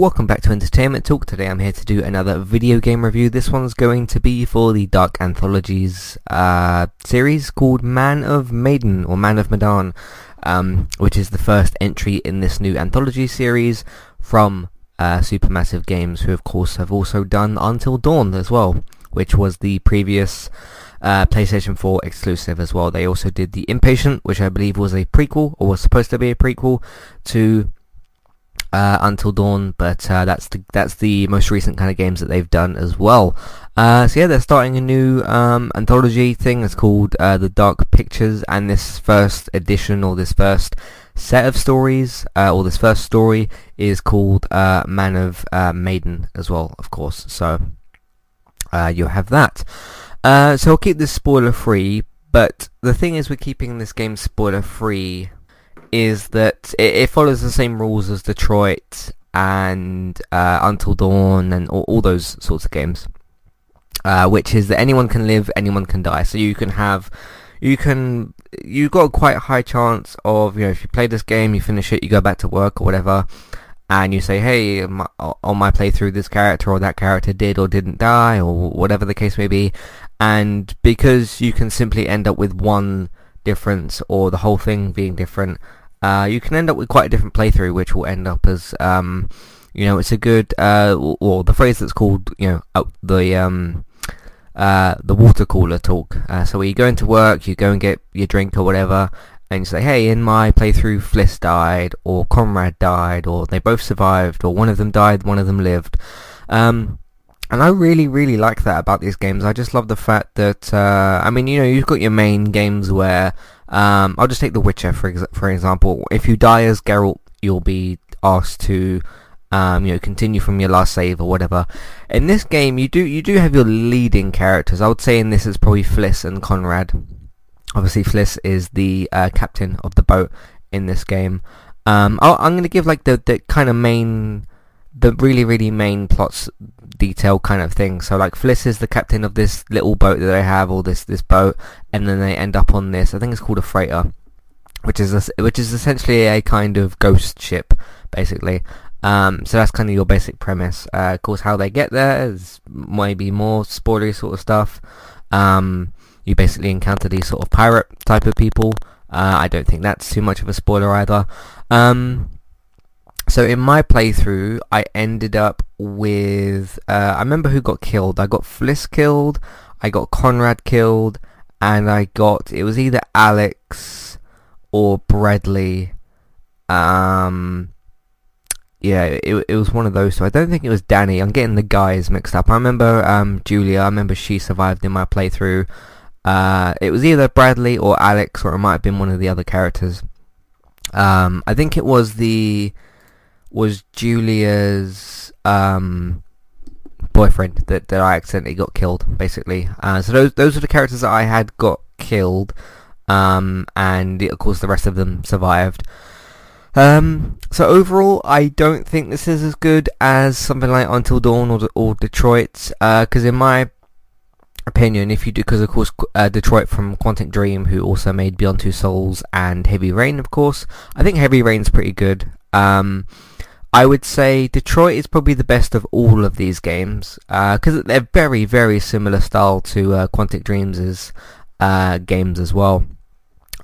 Welcome back to Entertainment Talk. Today I'm here to do another video game review. This one's going to be for the Dark Anthologies uh, series called Man of Maiden or Man of Medan, um, which is the first entry in this new anthology series from uh, Supermassive Games, who of course have also done Until Dawn as well, which was the previous uh, PlayStation 4 exclusive as well. They also did The Inpatient, which I believe was a prequel or was supposed to be a prequel to uh, Until Dawn, but uh, that's the that's the most recent kind of games that they've done as well. Uh, so yeah, they're starting a new um, anthology thing. It's called uh, the Dark Pictures, and this first edition or this first set of stories uh, or this first story is called uh, Man of Maiden as well, of course. So you'll have that. so I'll keep this spoiler free, but the thing is, we're keeping this game spoiler free is that it, it, follows the same rules as Detroit and uh, Until Dawn and all, all, those sorts of games, uh, which is that anyone can live, anyone can die. So you can have, you can, you've got a quite high chance of, you know, if you play this game, you finish it, you go back to work or whatever, and you say, hey, my, on my playthrough, this character or that character did or didn't die, or whatever the case may be, and because you can simply end up with one difference or the whole thing being different, uh, you can end up with quite a different playthrough, which will end up as, um, you know, it's a good, uh, or the phrase that's called, you know, the, um, uh, the water cooler talk. Uh, so you go into work, you go and get your drink or whatever, and you say, hey, in my playthrough, Fliss died, or Conrad died, or they both survived, or one of them died, one of them lived. Um, and I really, really like that about these games. I just love the fact that, uh, I mean, you know, you've got your main games where um, I'll just take The Witcher for ex- for example. If you die as Geralt, you'll be asked to um, you know, continue from your last save or whatever. In this game, you do you do have your leading characters. I would say in this is probably Fliss and Conrad. Obviously, Fliss is the uh, captain of the boat in this game. Um, i am going to give like the, the kind of main, the really really main plots detail kind of thing. So like Fliss is the captain of this little boat that they have, or this this boat, and then they end up on this. I think it's called a freighter, which is a, which is essentially a kind of ghost ship, basically. Um, so that's kind of your basic premise. Uh, of course, how they get there is maybe more spoilery sort of stuff. Um, you basically encounter these sort of pirate type of people. Uh, I don't think that's too much of a spoiler either. Um, so in my playthrough, I ended up with uh, I remember who got killed. I got Fliss killed, I got Conrad killed, and I got it was either Alex or Bradley. Um, yeah, it it was one of those. So I don't think it was Danny. I'm getting the guys mixed up. I remember um, Julia. I remember she survived in my playthrough. Uh, it was either Bradley or Alex, or it might have been one of the other characters. Um, I think it was the was Julia's um, boyfriend that, that I accidentally got killed, basically. Uh, so those those are the characters that I had got killed, um, and of course the rest of them survived. Um, so overall, I don't think this is as good as something like Until Dawn or, or Detroit, because uh, in my opinion, if you do, because of course uh, Detroit from Quantic Dream, who also made Beyond Two Souls and Heavy Rain, of course, I think Heavy Rain's pretty good. Um, I would say Detroit is probably the best of all of these games because uh, they're very, very similar style to uh, Quantic Dreams' uh, games as well.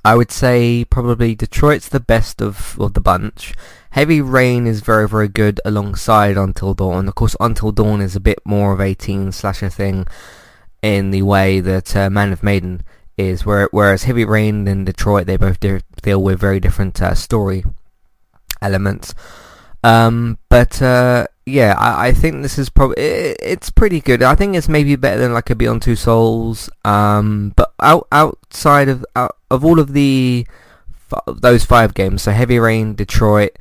I would say probably Detroit's the best of, of the bunch. Heavy Rain is very, very good alongside Until Dawn. Of course, Until Dawn is a bit more of a teen slasher thing in the way that uh, Man of Maiden is, whereas Heavy Rain and Detroit, they both deal with very different uh, story elements. Um, but uh, yeah, I, I, think this is probably it, it's pretty good. I think it's maybe better than like a Beyond Two Souls. Um, but out, outside of out, of all of the those five games, so Heavy Rain, Detroit,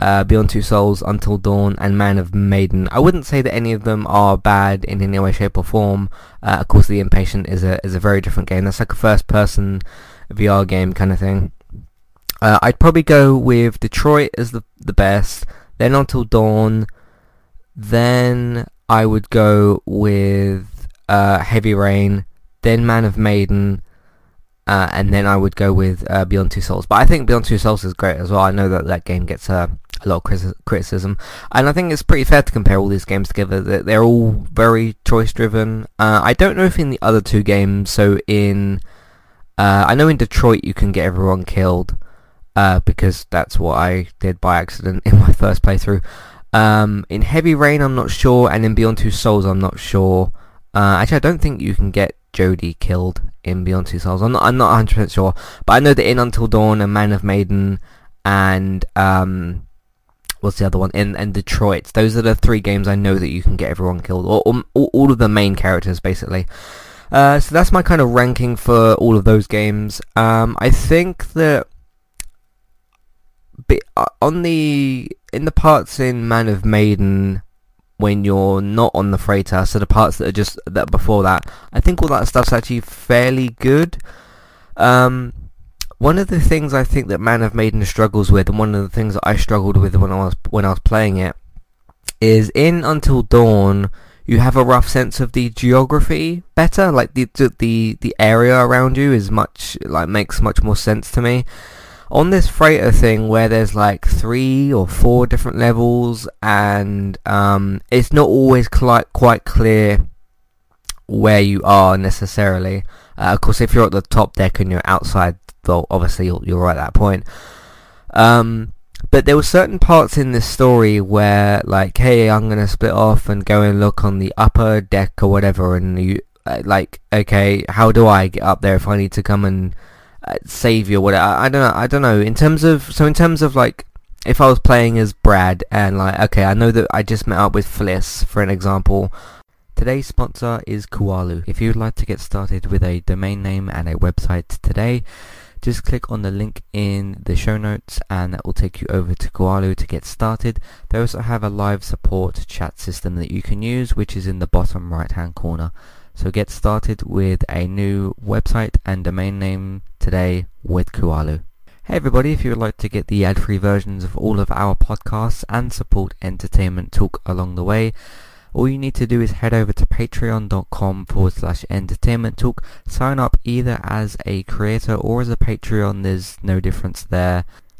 uh, Beyond Two Souls, Until Dawn, and Man of Maiden. I wouldn't say that any of them are bad in any way, shape, or form. Uh, of course, The Inpatient is a is a very different game. That's like a first person VR game kind of thing. Uh, I'd probably go with Detroit as the the best, then Until Dawn, then I would go with uh, Heavy Rain, then Man of Maiden, uh, and then I would go with uh, Beyond Two Souls. But I think Beyond Two Souls is great as well. I know that that game gets a, a lot of criticism, and I think it's pretty fair to compare all these games together. They're all very choice driven. Uh, I don't know if in the other two games, so in uh, I know in Detroit you can get everyone killed uh, because that's what I did by accident in my first playthrough. Um, in Heavy Rain I'm not sure, and in Beyond Two Souls I'm not sure. Uh, actually, I don't think you can get Jodie killed in Beyond Two Souls. I'm not. I'm not 100% sure, but I know that in Until Dawn and Man of Maiden and um, what's the other one? In and Detroit. Those are the three games I know that you can get everyone killed, or, or all of the main characters basically. Uh, so that's my kind of ranking for all of those games. Um, I think that uh, on the in the parts in Man of Maiden when you're not on the freighter, so the parts that are just that before that, I think all that stuff's actually fairly good. Um, one of the things I think that Man of Maiden struggles with, and one of the things that I struggled with when I was when I was playing it, is in Until Dawn you have a rough sense of the geography better. Like the the the area around you is much like makes much more sense to me. On this freighter thing where there's like three or four different levels and um, it's not always quite quite clear where you are necessarily. Uh, of course, if you're at the top deck and you're outside, well, obviously you're, you're right at that point. Um, but there were certain parts in this story where, like, hey, I'm gonna split off and go and look on the upper deck or whatever, and you, uh, like, okay, how do I get up there if I need to come and uh, save you or whatever? I, I don't know. I don't know. In terms of, so in terms of like, if I was playing as Brad and like, okay, I know that I just met up with Fliss, for an example. Today's sponsor is Kualo. If you'd like to get started with a domain name and a website today, just click on the link in the show notes and that will take you over to Kualo to get started. They also have a live support chat system that you can use which is in the bottom right hand corner. So get started with a new website and domain name today with Kualo. Hey everybody, if you would like to get the ad-free versions of all of our podcasts and support Entertainment Talk along the way, all you need to do is head over to patreon.com forward slash entertainment talk. Sign up either as a creator or as a Patreon. There's no difference there.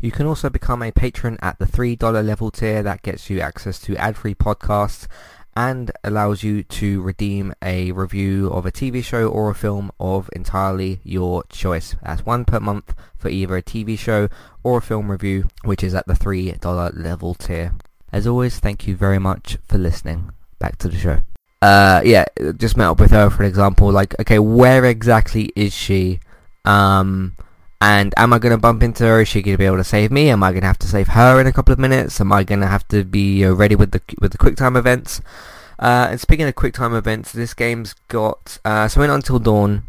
You can also become a patron at the $3 level tier. That gets you access to ad-free podcasts and allows you to redeem a review of a TV show or a film of entirely your choice. That's one per month for either a TV show or a film review, which is at the $3 level tier. As always, thank you very much for listening. Back to the show uh, yeah, just met up with her for example. Like, okay, where exactly is she? Um, and am I going to bump into her? Is she going to be able to save me? Am I going to have to save her in a couple of minutes? Am I going to have to be ready with the with the quick time events? Uh, and speaking of quick time events, this game's got uh, so in Until Dawn,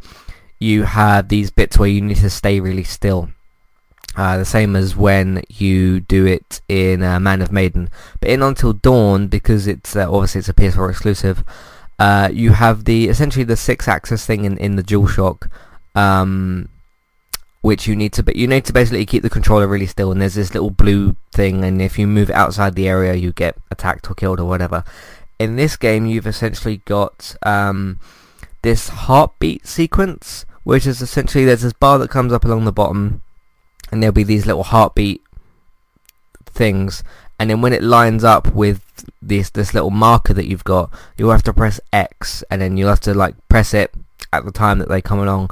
you have these bits where you need to stay really still. Uh, the same as when you do it in uh, Man of Maiden. But in Until Dawn, because it's uh, obviously it's a PS4 exclusive, uh, you have the essentially the six-axis thing in, in the DualShock, um, which you need to but you need to basically keep the controller really still. And there's this little blue thing, and if you move outside the area, you get attacked or killed or whatever. In this game, you've essentially got um, this heartbeat sequence, which is essentially there's this bar that comes up along the bottom and there'll be these little heartbeat things and then when it lines up with this this little marker that you've got you'll have to press X and then you'll have to like press it at the time that they come along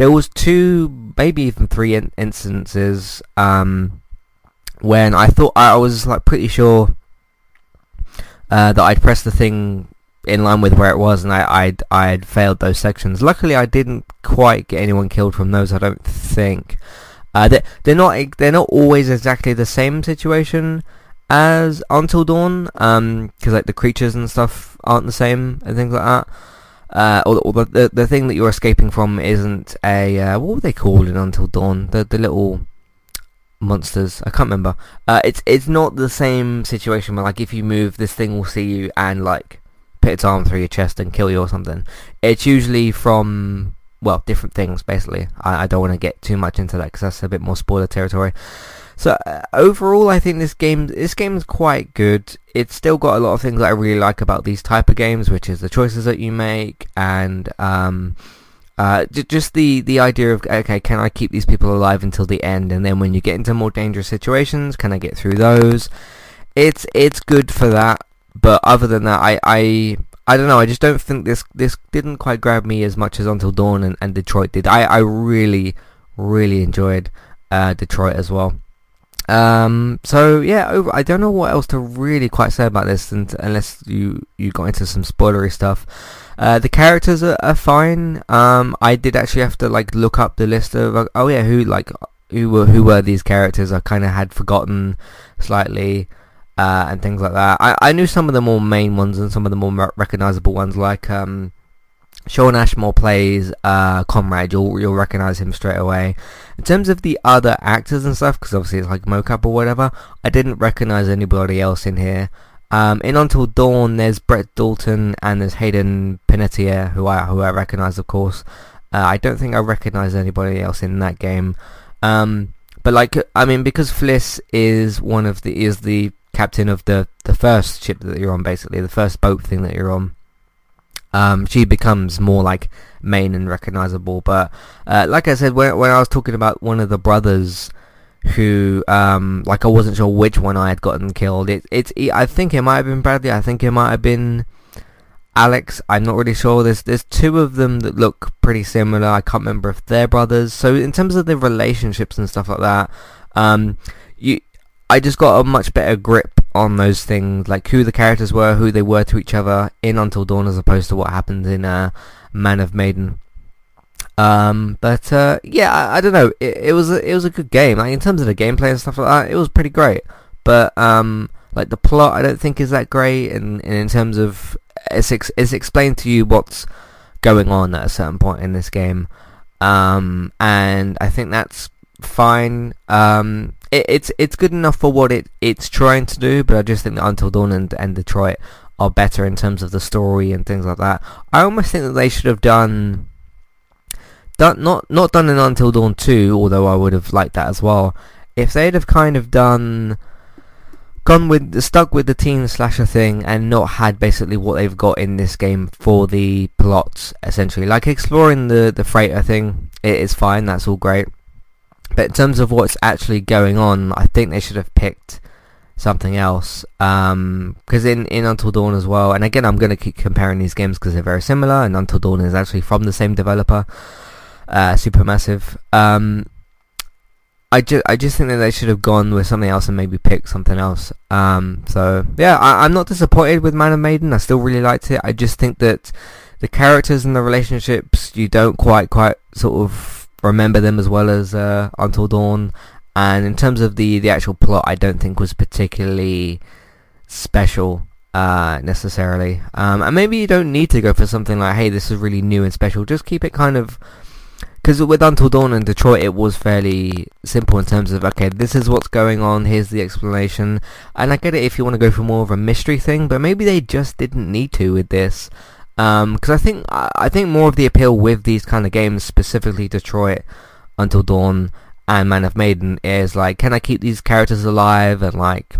there was two maybe even three in- instances um, when I thought I was like pretty sure uh, that I'd press the thing in line with where it was and I, I'd, I'd failed those sections luckily I didn't quite get anyone killed from those I don't think uh, they're, they're not they're not always exactly the same situation as Until Dawn, because um, like the creatures and stuff aren't the same and things like that. Uh, or, or the, the, thing that you're escaping from isn't a uh, what were they called in Until Dawn? The the little monsters. I can't remember. Uh, it's it's not the same situation where like if you move, this thing will see you and like put its arm through your chest and kill you or something. It's usually from well different things basically. I, I don't want to get too much into that because that's a bit more spoiler territory. So uh, overall, I think this game this game is quite good. It's still got a lot of things that I really like about these type of games, which is the choices that you make and um, uh, j- just the the idea of okay, can I keep these people alive until the end, and then when you get into more dangerous situations, can I get through those? It's it's good for that, but other than that, I I, I don't know. I just don't think this this didn't quite grab me as much as Until Dawn and, and Detroit did. I I really really enjoyed uh, Detroit as well. Um, so yeah, over, I don't know what else to really quite say about this, and, unless you you got into some spoilery stuff. Uh, the characters are, are fine. Um, I did actually have to like look up the list of uh, oh yeah who like who were who were these characters. I kind of had forgotten slightly. Uh, and things like that. I, I knew some of the more main ones and some of the more recognizable ones, like um, Shawn Ashmore plays uh, Conrad. You'll you'll recognize him straight away. In terms of the other actors and stuff, because obviously it's like mocap or whatever, I didn't recognize anybody else in here. Um, in Until Dawn, there's Brett Dalton and there's Hayden Panettiere, who I who I recognize, of course. Uh, I don't think I recognize anybody else in that game. Um, but like, I mean, because Fliss is one of the is the captain of the the first ship that you're on, basically the first boat thing that you're on. Um, she becomes more like main and recognizable. But uh, like I said, when when I was talking about one of the brothers who um like I wasn't sure which one I had gotten killed. It it's I think it might have been Bradley. I think it might have been Alex. I'm not really sure. There's there's two of them that look pretty similar. I can't remember if they're brothers. So in terms of the relationships and stuff like that, um, you I just got a much better grip on those things, like who the characters were, who they were to each other in Until Dawn, as opposed to what happened in uh, Man of Maiden. Um, but uh, yeah, I, I, don't know. It, it, was a, it was a good game. Like in terms of the gameplay and stuff like that, it was pretty great. But um, like the plot, I don't think is that great. And, and in terms of it's ex- it's explained to you what's going on at a certain point in this game. Um, and I think that's fine. Um, it, it's it's good enough for what it it's trying to do. But I just think that Until Dawn and, and Detroit are better in terms of the story and things like that. I almost think that they should have done done not not done an Until Dawn 2, although I would have liked that as well. If they'd have kind of done gone with stuck with the teen slasher thing and not had basically what they've got in this game for the plots essentially like exploring the the freighter thing it is fine that's all great but in terms of what's actually going on I think they should have picked something else because um, in, in Until Dawn as well and again I'm going to keep comparing these games because they're very similar and Until Dawn is actually from the same developer uh, Supermassive. Um, I just I just think that they should have gone with something else and maybe picked something else. Um, so yeah, I, am not disappointed with Man of Maiden. I still really liked it. I just think that the characters and the relationships you don't quite quite sort of remember them as well as uh, Until Dawn. And in terms of the the actual plot, I don't think was particularly special uh, necessarily. Um, and maybe you don't need to go for something like, hey, this is really new and special. Just keep it kind of because with Until Dawn and Detroit, it was fairly simple in terms of okay, this is what's going on. Here's the explanation, and I get it if you want to go for more of a mystery thing, but maybe they just didn't need to with this. Because um, I think I think more of the appeal with these kind of games, specifically Detroit, Until Dawn, and Man of Maiden, is like, can I keep these characters alive and like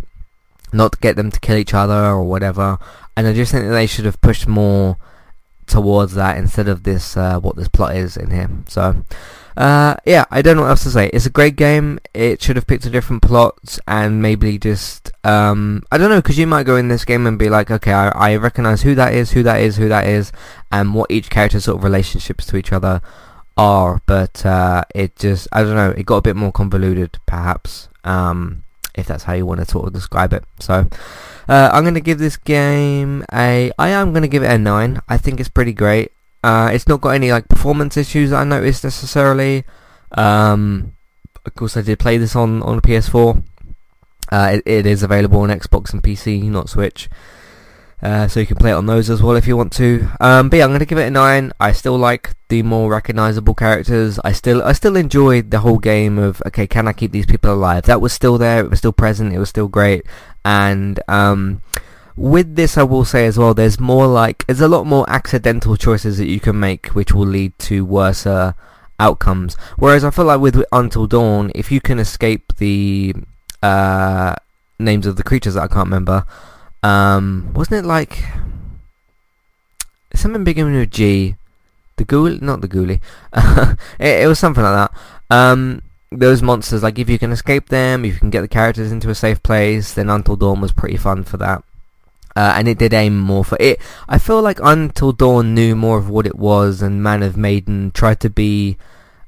not get them to kill each other or whatever? And I just think that they should have pushed more towards that instead of this uh, what this plot is in here. So uh, yeah, I don't know what else to say. It's a great game. It should have picked a different plot and maybe just um, I don't know because you might go in this game and be like, okay, I, I recognize who that is, who that is, who that is, and what each character's sort of relationships to each other are. But uh, it just I don't know. It got a bit more convoluted, perhaps. Um, if that's how you want to sort of describe it. So. Uh, I'm going to give this game a... I am going to give it a 9. I think it's pretty great. Uh, it's not got any like performance issues I noticed necessarily. Um, of course, I did play this on, on PS4. Uh, it, it is available on Xbox and PC, not Switch. Uh, so you can play it on those as well if you want to. Um, but yeah, I'm gonna give it a nine. I still like the more recognizable characters. I still I still enjoyed the whole game of okay, can I keep these people alive? That was still there. It was still present. It was still great. And um, with this, I will say as well, there's more like there's a lot more accidental choices that you can make, which will lead to worse uh, outcomes. Whereas I feel like with Until Dawn, if you can escape the uh, names of the creatures that I can't remember, um, wasn't it like something beginning with G? The ghoul, not the ghoulie. it, it, was something like that. Um, those monsters, like if you can escape them, if you can get the characters into a safe place, then Until Dawn was pretty fun for that. Uh, and it did aim more for it. I feel like Until Dawn knew more of what it was, and Man of Maiden tried to be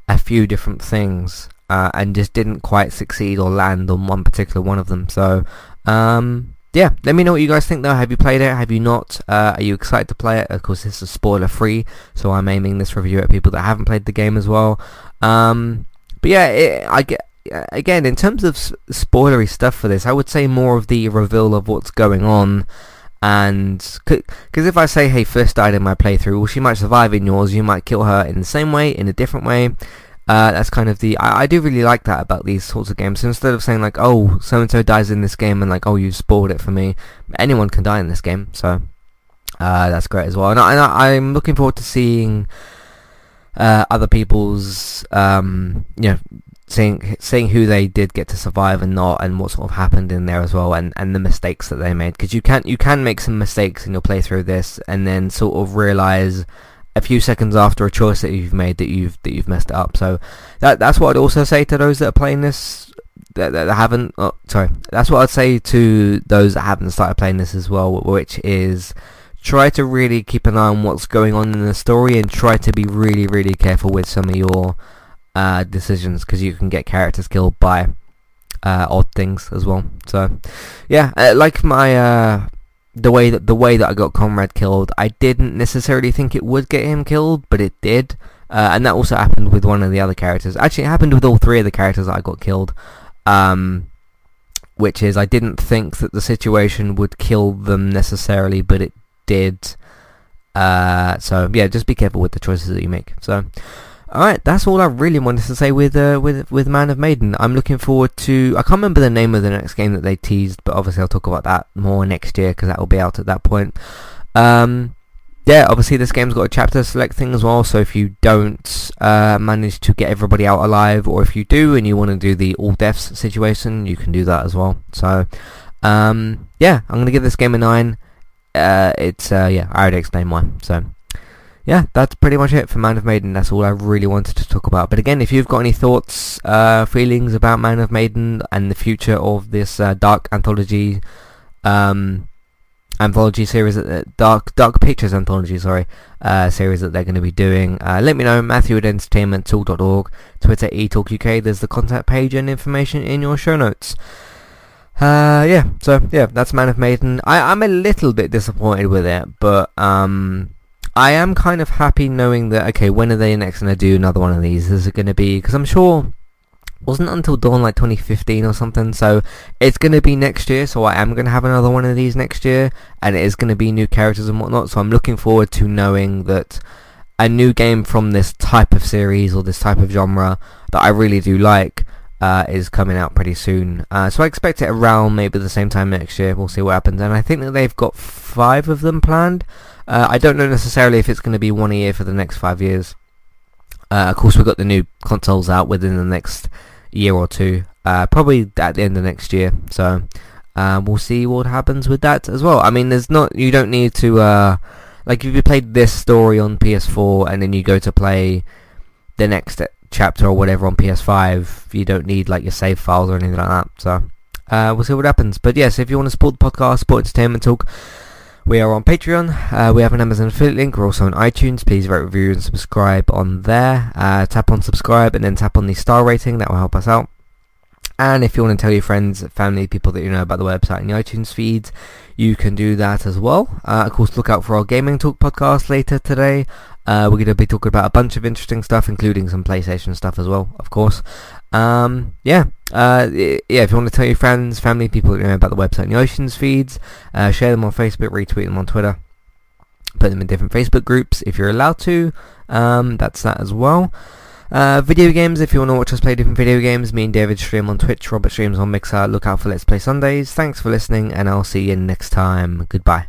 a few different things, uh, and just didn't quite succeed or land on one particular one of them. So, um, yeah, let me know what you guys think though. Have you played it? Have you not? Uh, are you excited to play it? Of course, this is spoiler free, so I'm aiming this review at people that haven't played the game as well. Um, but yeah, it, I get again in terms of spoilery stuff for this, I would say more of the reveal of what's going on and because if I say hey Fliss died in my playthrough well she might survive in yours you might kill her in the same way in a different way. Uh, that's kind of the I, I, do really like that about these sorts of games. So instead of saying like oh so and so dies in this game and like oh you spoiled it for me anyone can die in this game so uh, that's great as well. And, I, I'm looking forward to seeing uh, other people's um, you know seeing seeing who they did get to survive and not, and what sort of happened in there as well, and, and the mistakes that they made. Because you can you can make some mistakes in your playthrough of this, and then sort of realize a few seconds after a choice that you've made that you've that you've messed it up. So that that's what I'd also say to those that are playing this that, that haven't. Oh, sorry, that's what I'd say to those that haven't started playing this as well, which is try to really keep an eye on what's going on in the story and try to be really really careful with some of your uh, decisions because you can get characters killed by uh, odd things as well. So yeah, uh, like my uh, the way that the way that I got Conrad killed, I didn't necessarily think it would get him killed, but it did. Uh, and that also happened with one of the other characters. Actually, it happened with all three of the characters that I got killed. Um, which is I didn't think that the situation would kill them necessarily, but it did. Uh, so yeah, just be careful with the choices that you make. So Alright, that's all I really wanted to say with uh, with with Man of Maiden. I'm looking forward to. I can't remember the name of the next game that they teased, but obviously I'll talk about that more next year because that will be out at that point. Um, yeah, obviously this game's got a chapter select thing as well. So if you don't uh, manage to get everybody out alive, or if you do and you want to do the all deaths situation, you can do that as well. So um, yeah, I'm gonna give this game a nine. Uh, it's uh, yeah, I already explained why. So yeah, that's pretty much it for Man of Maiden. That's all I really wanted to talk about. But again, if you've got any thoughts, uh, feelings about Man of Maiden and the future of this uh, dark anthology, um, anthology series, uh, dark dark pictures anthology, sorry, uh, series that they're going to be doing, uh, let me know. Matthew at entertainmenttalk.org, Twitter eTalkUK. There's the contact page and information in your show notes. Uh, yeah, so yeah, that's Man of Maiden. I, I'm a little bit disappointed with it, but um, I am kind of happy knowing that, okay, when are they next going to do another one of these? Is it going to be, because I'm sure wasn't until Dawn like 2015 or something, so it's going to be next year, so I am going to have another one of these next year, and it is going to be new characters and whatnot, so I'm looking forward to knowing that a new game from this type of series or this type of genre that I really do like uh, is coming out pretty soon. Uh, so I expect it around maybe the same time next year, we'll see what happens, and I think that they've got five of them planned, uh, I don't know necessarily if it's going to be one a year for the next five years. Uh, of course, we've got the new consoles out within the next year or two, uh, probably at the end of next year. So uh, we'll see what happens with that as well. I mean, there's not you don't need to like if you played this story on PS4 and then you go to play the next chapter or whatever on PS5, you don't need like your save files or anything like that. So uh, we'll see what happens. But yes, if you want to support the podcast, support Entertainment Talk. We are on Patreon. Uh, we have an Amazon affiliate link. We're also on iTunes. Please rate, review, and subscribe on there. Uh, tap on subscribe and then tap on the star rating. That will help us out. And if you want to tell your friends, family, people that you know about the website and the iTunes feeds, you can do that as well. Uh, of course, look out for our Gaming Talk podcast later today. Uh, we're going to be talking about a bunch of interesting stuff, including some PlayStation stuff as well, of course. Um, yeah, uh, yeah. If you want to tell your friends, family, people you know about the website and the iTunes feeds, uh, share them on Facebook, retweet them on Twitter, put them in different Facebook groups if you're allowed to. Um, that's that as well. Uh, video games, if you want to watch us play different video games, me and David stream on Twitch, Robert streams on Mixer. Look out for Let's Play Sundays. Thanks for listening, and I'll see you next time. Goodbye.